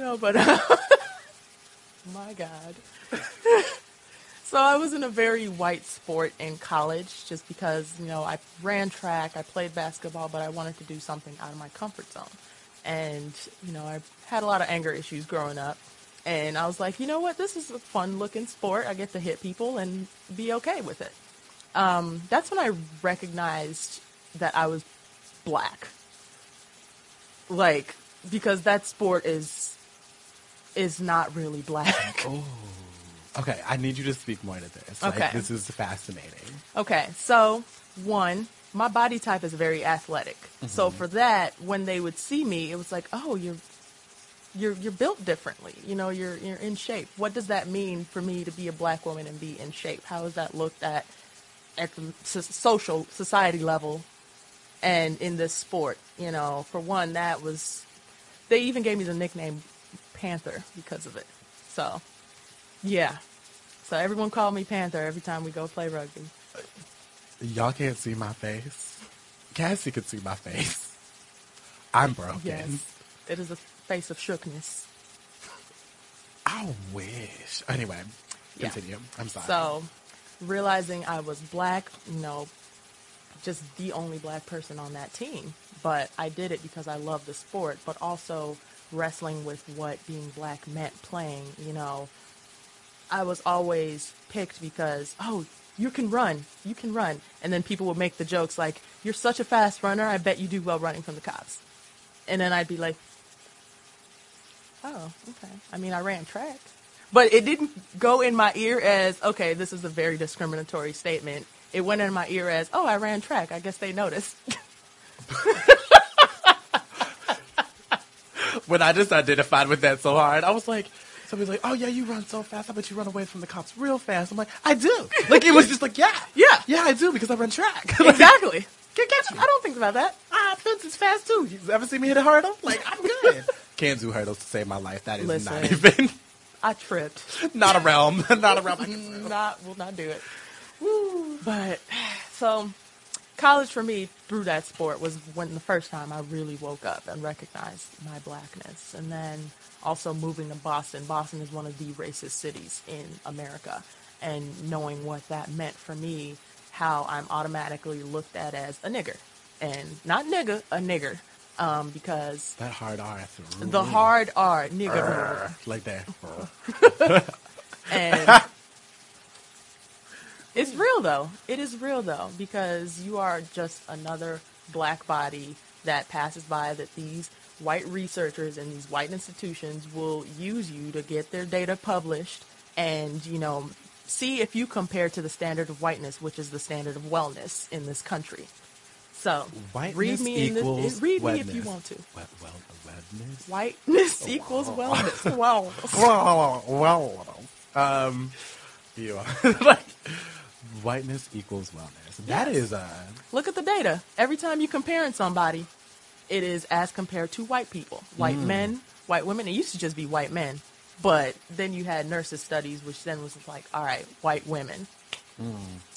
No, but my God. so I was in a very white sport in college just because, you know, I ran track, I played basketball, but I wanted to do something out of my comfort zone. And, you know, I had a lot of anger issues growing up. And I was like, you know what? This is a fun looking sport. I get to hit people and be okay with it. Um, that's when I recognized that I was black. Like, because that sport is is not really black. Oh. Okay, I need you to speak more to this. Like, Okay. this is fascinating. Okay, so one, my body type is very athletic. So mm-hmm. for that, when they would see me, it was like, oh, you're you're you're built differently. You know, you're you're in shape. What does that mean for me to be a black woman and be in shape? How is that looked at at the so- social society level and in this sport? You know, for one, that was they even gave me the nickname Panther because of it. So, yeah. So everyone called me Panther every time we go play rugby. Y'all can't see my face. Cassie can see my face. I'm broken. Yes. It is a face of shookness. I wish. Anyway, Yeah. continue. I'm sorry. So, realizing I was black, you know, just the only black person on that team. But I did it because I love the sport, but also wrestling with what being black meant playing, you know. I was always picked because, oh, you can run, you can run. And then people would make the jokes like, you're such a fast runner, I bet you do well running from the cops. And then I'd be like, oh, okay. I mean, I ran track. But it didn't go in my ear as, okay, this is a very discriminatory statement. It went in my ear as, oh, I ran track. I guess they noticed. when I just identified with that so hard, I was like, somebody's like, oh yeah, you run so fast. I bet you run away from the cops real fast. I'm like, I do. Like it was just like, yeah, Yeah. yeah, I do because I run track. exactly. Can't catch me. I don't think about that. Ah, fence is fast too. You ever see me hit a hurdle? Like I'm good. Can't do hurdles to save my life. That is Listen. not even I tripped. not a realm. Not a realm. Not, will not do it. But so college for me through that sport was when the first time I really woke up and recognized my blackness. And then also moving to Boston. Boston is one of the racist cities in America. And knowing what that meant for me, how I'm automatically looked at as a nigger. And not nigga, a nigger. Um, because That hard R. the hard R, nigger. like that. And it's real though. It is real though because you are just another black body that passes by that these white researchers and these white institutions will use you to get their data published and, you know, see if you compare to the standard of whiteness, which is the standard of wellness in this country. So, Whiteness read me in equals this read me if you want to. Well, well, wetness. Whiteness equals wellness. Wow. well, well, um, you are whiteness equals wellness. That Yes. is uh, Look at the data. Every time you're comparing somebody, it is as compared to white people, white mm. men, white women. It used to just be white men, but then you had nurses studies, which then was like, all right, white women. Mm.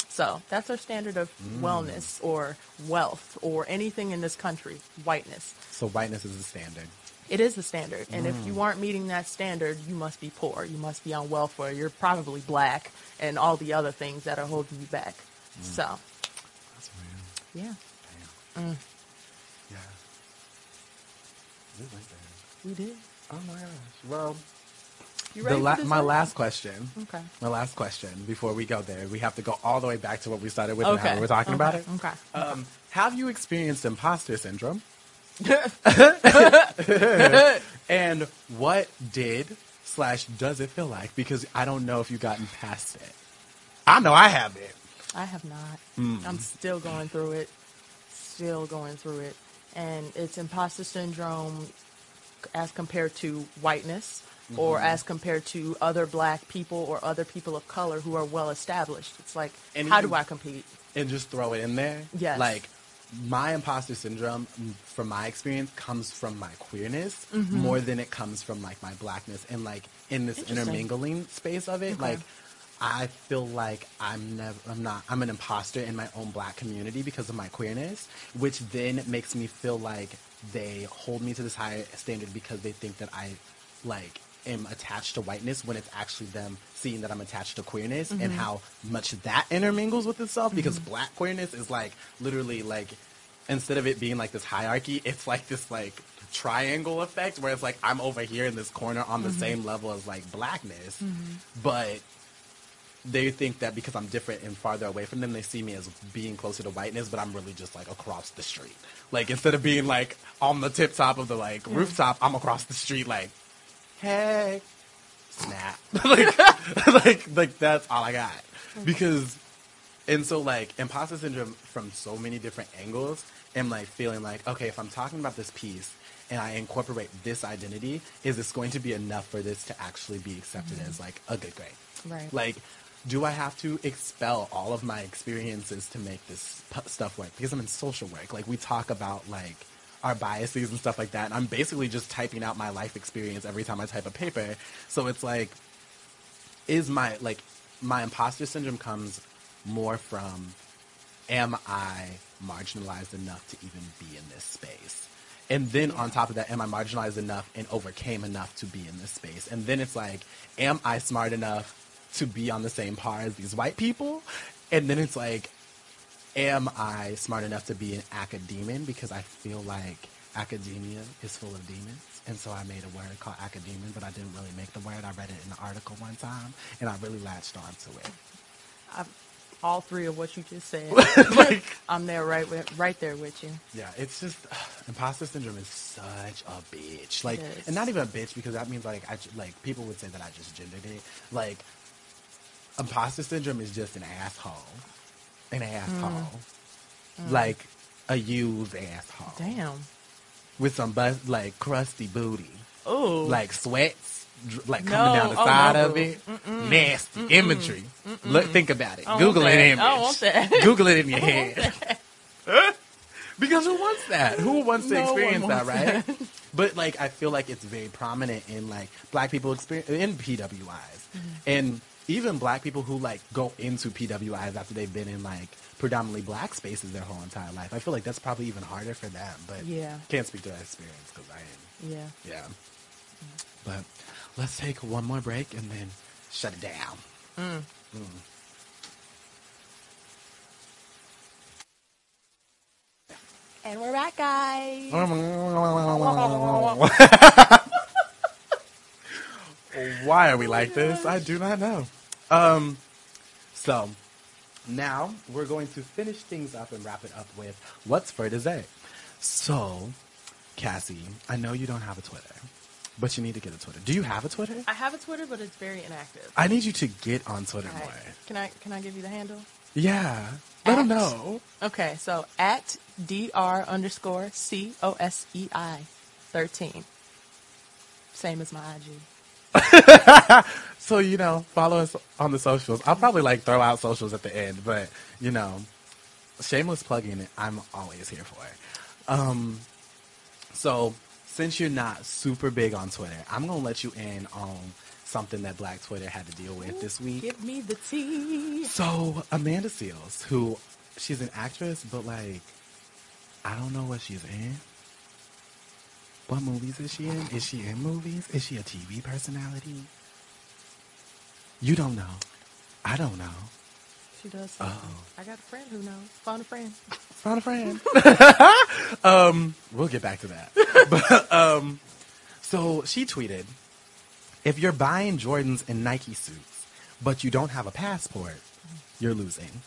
So that's our standard of mm. wellness or wealth or anything in this country, whiteness. so whiteness is the standard. It is the standard. And if you mm. aren't meeting that standard, you must be poor. You must be on welfare. You're probably black and all the other things that are holding you back. Mm. So, That's real. yeah, Damn. Mm. Yeah. We went there. we did. Oh my gosh. Well, la- my last question. Okay. My last question before we go there, we have to go all the way back to what we started with and how Okay. we were talking about it. Okay. Um, have you experienced imposter syndrome? and what did slash does it feel like? Because I don't know if you've gotten past it. I know I haven't. I have not. Hmm. I'm still going through it. Still going through it. And it's imposter syndrome as compared to whiteness or Mm-hmm. as compared to other black people or other people of color who are well established. It's like, And how even- do I compete? and just throw it in there. Yes. Like my imposter syndrome, from my experience, comes from my queerness mm-hmm. more than it comes from like my blackness and like in this intermingling space of it. Okay. Like I feel like I'm never, I'm not, I'm an imposter in my own black community because of my queerness, which then makes me feel like they hold me to this higher standard because they think that I like am attached to whiteness when it's actually them seeing that I'm attached to queerness and mm-hmm. how much that intermingles with itself because mm-hmm. black queerness is like literally like instead of it being like this hierarchy, it's like this like triangle effect where it's like I'm over here in this corner on the mm-hmm. same level as like blackness, but they think that because I'm different and farther away from them, they see me as being closer to whiteness, but I'm really just like across the street. Like instead of being like on the tip top of the like rooftop, I'm across the street like, hey, snap. like, like, like that's all I got. Mm-hmm. Because, and so like imposter syndrome from so many different angles, and like feeling like, okay, if I'm talking about this piece and I incorporate this identity, is this going to be enough for this to actually be accepted mm-hmm. as like a good grade? Right. Like, do I have to expel all of my experiences to make this p- stuff work? Because I'm in social work. Like, we talk about like our biases and stuff like that. And I'm basically just typing out my life experience every time I type a paper. So it's like, is my like my imposter syndrome comes more from am I marginalized enough to even be in this space? And then on top of that, am I marginalized enough and overcame enough to be in this space? And then it's like, am I smart enough to be on the same par as these white people? And then it's like, am I smart enough to be an academician? Because I feel like academia is full of demons. And so I made a word called academia, but I didn't really make the word. I read it in an article one time and I really latched onto it. all three of what you just said. like, I'm there right with, right there with you. yeah, it's just imposter syndrome is such a bitch. Like, is. and not even a bitch because that means like I like people would say that I just gendered it. Like, imposter syndrome is just an asshole, an asshole, like a used asshole Damn. with some bus like crusty booty. Oh. like sweats, like No. coming down the Oh, side no, of it. Nasty imagery. Look, think about it. I Google that. an image. I want that. Google it in your head. because who wants that? Who wants to No one experience that, wants right? But like, I feel like it's very prominent in like black people experience in PWIs, Mm-hmm. and even black people who like go into PWIs after they've been in like predominantly black spaces their whole entire life. I feel like that's probably even harder for them. But Yeah. can't speak to that experience because I am. Yeah. Yeah. But let's take one more break and then shut it down. Mm. And we're back, guys. Why are we like this? I do not know. Um, so now we're going to finish things up and wrap it up with what's for today. So, Cassie, I know you don't have a Twitter, but you need to get a Twitter. Do you have a Twitter? I have a Twitter, but it's very inactive. I need you to get on Twitter right. more. Can I can I give you the handle? Yeah. Let them know. Okay, so at dr underscore c o s e i thirteen. Same as my IG. So, you know, follow us on the socials. I'll probably like throw out socials at the end, but you know, shameless plugging, I'm always here for it. Um, so since you're not super big on Twitter, I'm gonna let you in on something that Black Twitter had to deal with this week. Give me the tea. So Amanda Seales, who she's an actress, but like I don't know what she's in. What movies is she in? Is she in movies? Is she a TV personality? You don't know. I don't know. She does. Something. Oh. I got a friend who knows. Found a friend. Found a friend. um, we'll get back to that. but um, so she tweeted, "If you're buying Jordans and Nike suits, but you don't have a passport, you're losing."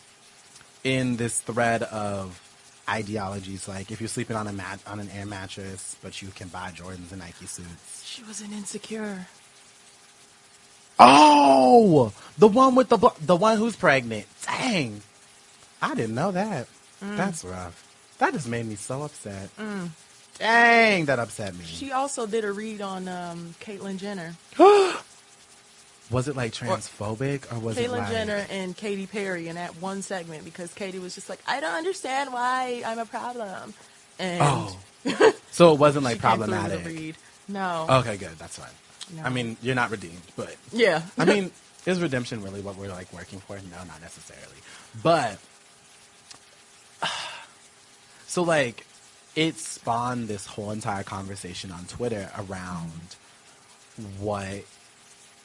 In this thread of ideologies, like if you're sleeping on a mat on an air mattress, but you can buy Jordans and Nike suits. She was an insecure. Oh, the one with the bl- the one who's pregnant. Dang, I didn't know that. That's rough. That just made me so upset. Dang, that upset me. She also did a read on um, Caitlyn Jenner. was it like transphobic or was it Caitlyn like? Jenner and Katy Perry in that one segment because Katy was just like, I don't understand why I'm a problem. And Oh, so it wasn't like she came through with a problematic. read. No. Okay, good. That's fine. No. I mean, you're not redeemed, but Yeah. I mean, is redemption really what we're like working for? No, not necessarily. But so like it spawned this whole entire conversation on Twitter around what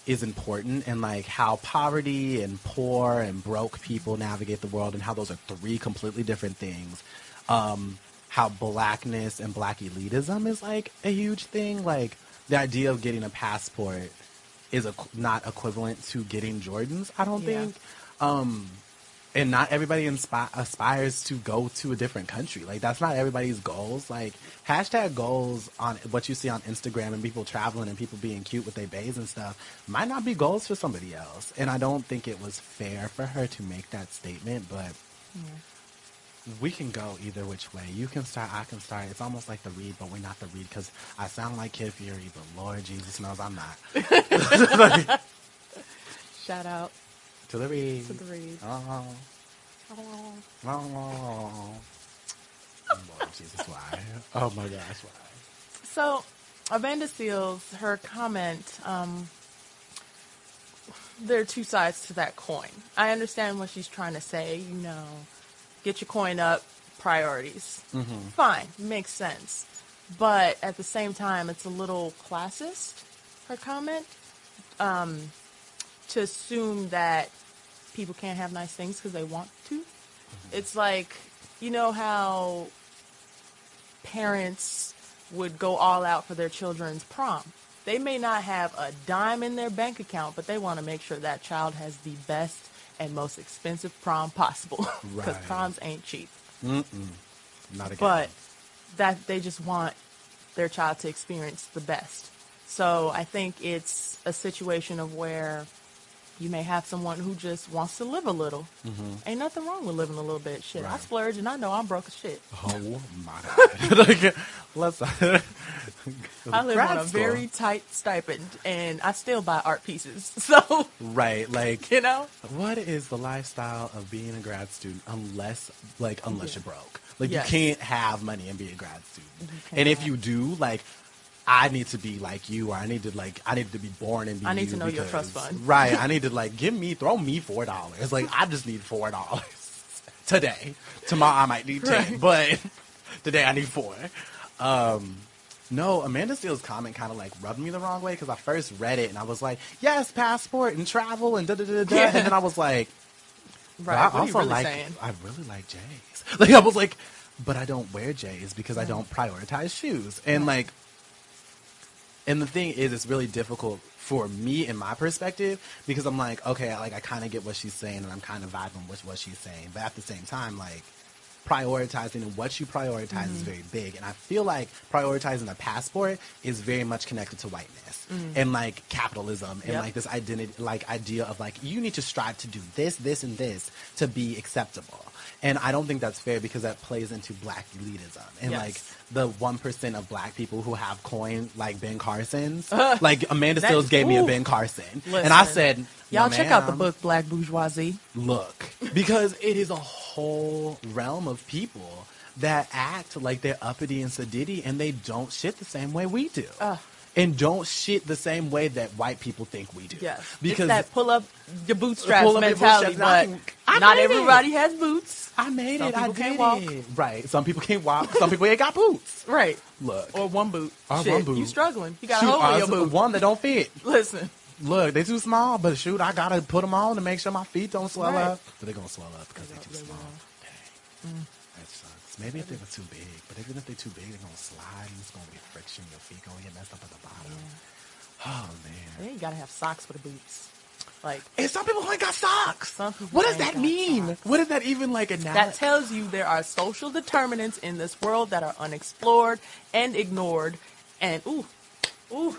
is important and like how poverty and poor and broke people navigate the world and how those are three completely different things. Um, how blackness and black elitism is like a huge thing. Like the idea of getting a passport is a, not equivalent to getting Jordans. I don't Yeah. think. Um, and not everybody inspi- aspires to go to a different country. Like that's not everybody's goals. Like hashtag goals on what you see on Instagram and people traveling and people being cute with their bays and stuff might not be goals for somebody else. And I don't think it was fair for her to make that statement. But we can go either which way. You can start. I can start. It's almost like the read, but we're not the read because I sound like Kid Fury, but Lord Jesus knows I'm not. Shout out to the read. to the read. Oh. Oh. Oh, Lord Jesus, why? Oh my gosh, why? So, Amanda Seales, her comment, um, there are two sides to that coin. I understand what she's trying to say, you know, get your coin up, priorities. Fine, makes sense. But at the same time, it's a little classist, her comment, um, to assume that people can't have nice things because they want to. It's like, you know how parents would go all out for their children's prom. They may not have a dime in their bank account, but they want to make sure that child has the best and most expensive prom possible because Right. proms ain't cheap. Not again. But that they just want their child to experience the best. So I think it's a situation of where you may have someone who just wants to live a little. Ain't nothing wrong with living a little bit. Shit, I Mm-hmm. Splurge and I know I'm broke as shit. Oh my god! let's. I live Grad on a school. very tight stipend and I still buy art pieces. So, right. Like, you know, what is the lifestyle of being a grad student unless, like, unless Yeah. you're broke? Like, Yes. you can't have money and be a grad student. And if you do, like. I need to be like you, or I need to like I need to be born and be. You. I need to know your trust fund. Right. I need to like give me throw me four dollars. Like I just need four dollars today. Tomorrow I might need ten, Right. but today I need four. Um, no, Amanda Steele's comment kind of like rubbed me the wrong way because I first read it and I was like, yes, passport and travel and da da da da, Yeah. and then I was like, right? I what are you also really like saying? I really like J's. Like I was like, but I don't wear J's because I don't prioritize shoes. And like and the thing is it's really difficult for me in my perspective because I'm like, okay, like I kind of get what she's saying and I'm kind of vibing with what she's saying. But at the same time, like prioritizing and what you prioritize is very big. And I feel like prioritizing a passport is very much connected to whiteness and like capitalism and Yep. like this identity, like idea of like, you need to strive to do this, this, and this to be acceptable. And I don't think that's fair because that plays into black elitism and Yes. like the one percent of black people who have coin like Ben Carson's. like Amanda Stills gave me a. Ben Carson, and I said, Y'all check out the book Black Bourgeoisie. look because it is a whole realm of people that act like they're uppity and sedity and they don't shit the same way we do Ugh. and don't shit the same way that white people think we do Yes, because it's that pull up your bootstraps Pull up mentality, bootstraps, but I not made it. everybody has boots. I made Some it. I did walk. it. Right. Some people can't walk. Some people ain't got boots. Right. Look. Or one boot. Or Shit, one boot. You struggling. You got Shoot, a hole in uh, your boot. One that don't fit. Listen. Look, they too small, but shoot, I gotta put them on to make sure my feet don't swell Right. up. But they're gonna swell up because they're too They will. small. Mm. Dang. That sucks. Maybe if they were too big, but even if they're too big, they're gonna slide and it's gonna be friction. Your feet gonna get messed up at the bottom. Oh man. Then you gotta have socks for the boots. Like And some people ain't got socks. Some people what does that mean? socks. What does that even like? that tells you there are social determinants in this world that are unexplored and ignored. And ooh, ooh,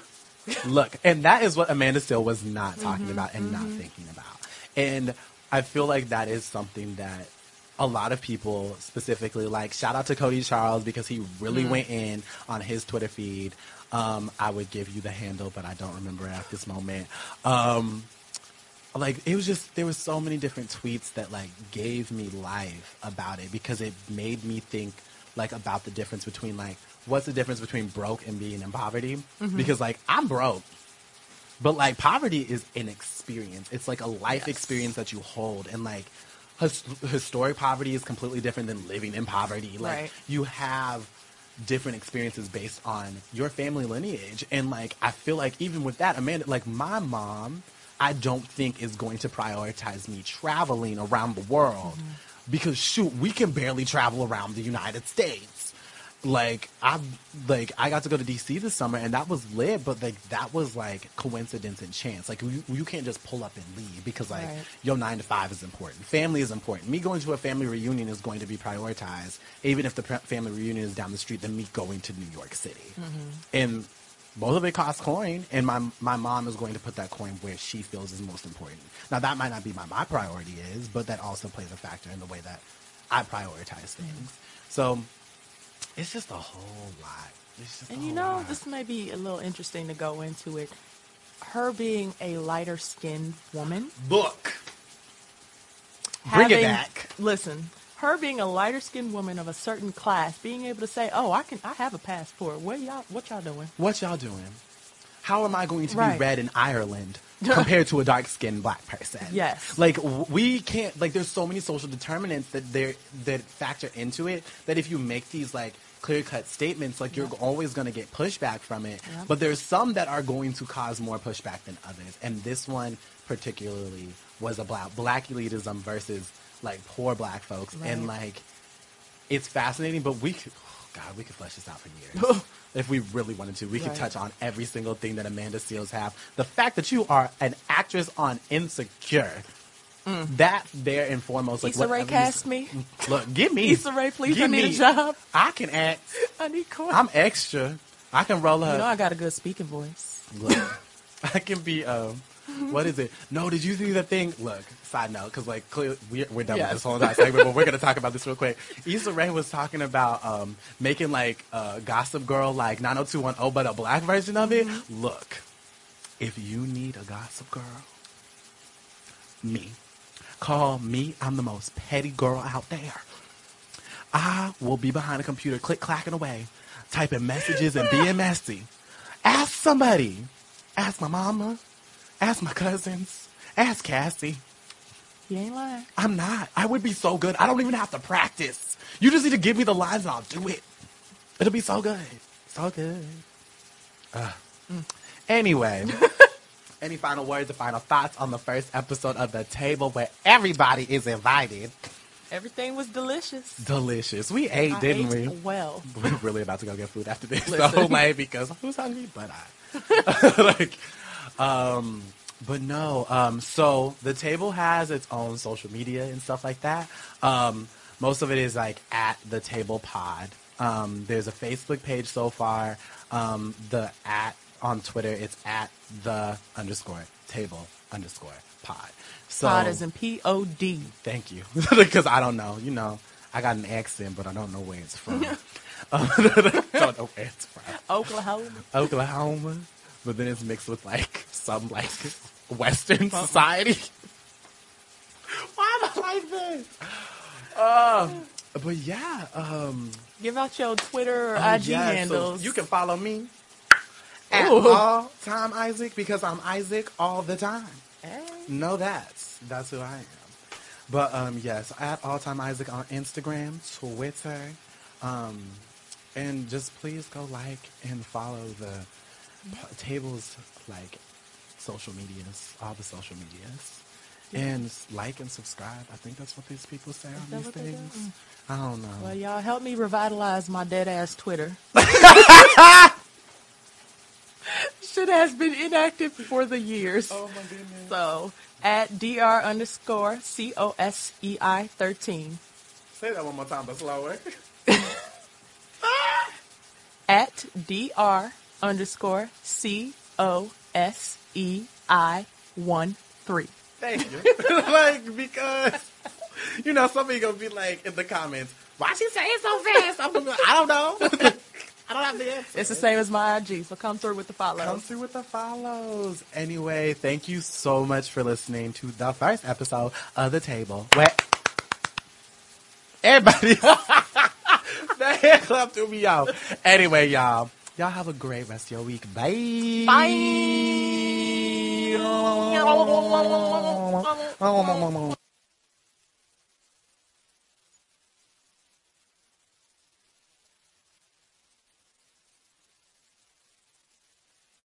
Look, and that is what Amanda Steele was not talking Mm-hmm, about and not thinking about. And I feel like that is something that a lot of people specifically like shout out to Cody Charles because he really Mm. went in on his Twitter feed. Um, I would give you the handle, but I don't remember it at this moment. Um, like it was just there was so many different tweets that like gave me life about it because it made me think like about the difference between like what's the difference between broke and being in poverty? Mm-hmm. Because like I'm broke but like poverty is an experience. It's like a life Yes. experience that you hold and like his- historic poverty is completely different than living in poverty. Like Right. you have different experiences based on your family lineage and like i feel like even with that amanda like my mom i don't think is going to prioritize me traveling around the world mm-hmm. because shoot we can barely travel around the united states like I like I got to go to DC this summer and that was lit, but like that was like coincidence and chance. Like you, you can't just pull up and leave because like Right. your nine to five is important. Family is important. Me going to a family reunion is going to be prioritized, even if the pr- family reunion is down the street than me going to New York City. Mm-hmm. And both of it costs coin, and my my mom is going to put that coin where she feels is most important. Now that might not be my my priority is, but that also plays a factor in the way that I prioritize things. So it's just a whole lot. It's just a and you know lot. this may be a little interesting to go into it. Her being a lighter skinned woman, book. Bring it back. Listen, her being a lighter skinned woman of a certain class, being able to say, "Oh, I can, I have a passport. Where y'all, what y'all doing?" What y'all doing? How am I going to be Right. red in Ireland compared to a dark skinned black person? Yes. Like we can't like there's so many social determinants that there that factor into it that if you make these like clear cut statements, like you're always gonna get pushback from it. Yep. But there's some that are going to cause more pushback than others. And this one particularly was about black elitism versus like poor black folks. And like it's fascinating, but we could, oh God, we could flesh this out for years. if we really wanted to, we could touch on every single thing that Amanda Seales have. The fact that you are an actress on Insecure. That there and foremost. Like Issa Rae cast me. Look, give me Issa Rae, please, give I need me- a job. I can act. I need coin. I'm extra. I can roll up. you know I got a good speaking voice. Look, I can be. Um, what is it? No, did you see the thing? Look, side note, because like clearly we're, we're done Yes. with this whole entire segment, but we're gonna talk about this real quick. Issa Rae was talking about um, making like uh, Gossip Girl like 90210, but a black version of it. Mm-hmm. Look, if you need a Gossip Girl, me, call me. I'm the most petty girl out there. I will be behind a computer, click clacking away, typing messages and being messy. Ask somebody. Ask my mama. Ask my cousins. Ask Cassie. You ain't lying. I'm not. I would be so good. I don't even have to practice. You just need to give me the lines and I'll do it. It'll be so good. So good. Ugh. Mm. Anyway, any final words or final thoughts on the first episode of The Table where everybody is invited? Everything was delicious. Delicious. We ate, I didn't ate we? well. We're really about to go get food after this. So Listen. like because who's hungry but I. like um but no, um so the table has its own social media and stuff like that. Um most of it is like at the table pod. Um there's a Facebook page so far. Um the at on Twitter it's at the underscore table underscore pod. So Pod is in P O D. Thank you. Because I don't know. You know, I got an accent, but I don't know where it's from. Don't know where it's from. Oklahoma. Oklahoma. But then it's mixed with like some like Western society. Why am I like this? Um, but yeah, um, Give out your Twitter or oh, IG yeah, so handles. you can follow me at Ooh. all time Isaac because I'm Isaac all the time. Hey. No, that's that's who I am. But um, yes, at all time Isaac on Instagram, Twitter, um, and just please go like and follow the tables like social medias, all the social medias, and like and subscribe. I think that's what these people say on these what do? things. I don't know. Well, y'all help me revitalize my dead ass Twitter. Shit has been inactive for the years. oh my goodness. So at dr underscore c o s e i thirteen. Say that one more time, but slower. At dr underscore c o s e i one three. Thank you. like because you know somebody gonna be like in the comments, why she say it so fast? I'm gonna be like, I don't know. I don't have the answer. It's the same as my IG, so come through with the follow. Come through with the follows. Anyway, thank you so much for listening to the first episode of the table. Where everybody the hand clap threw me out. Anyway, y'all. Y'all have a great rest of your week. Bye. Bye.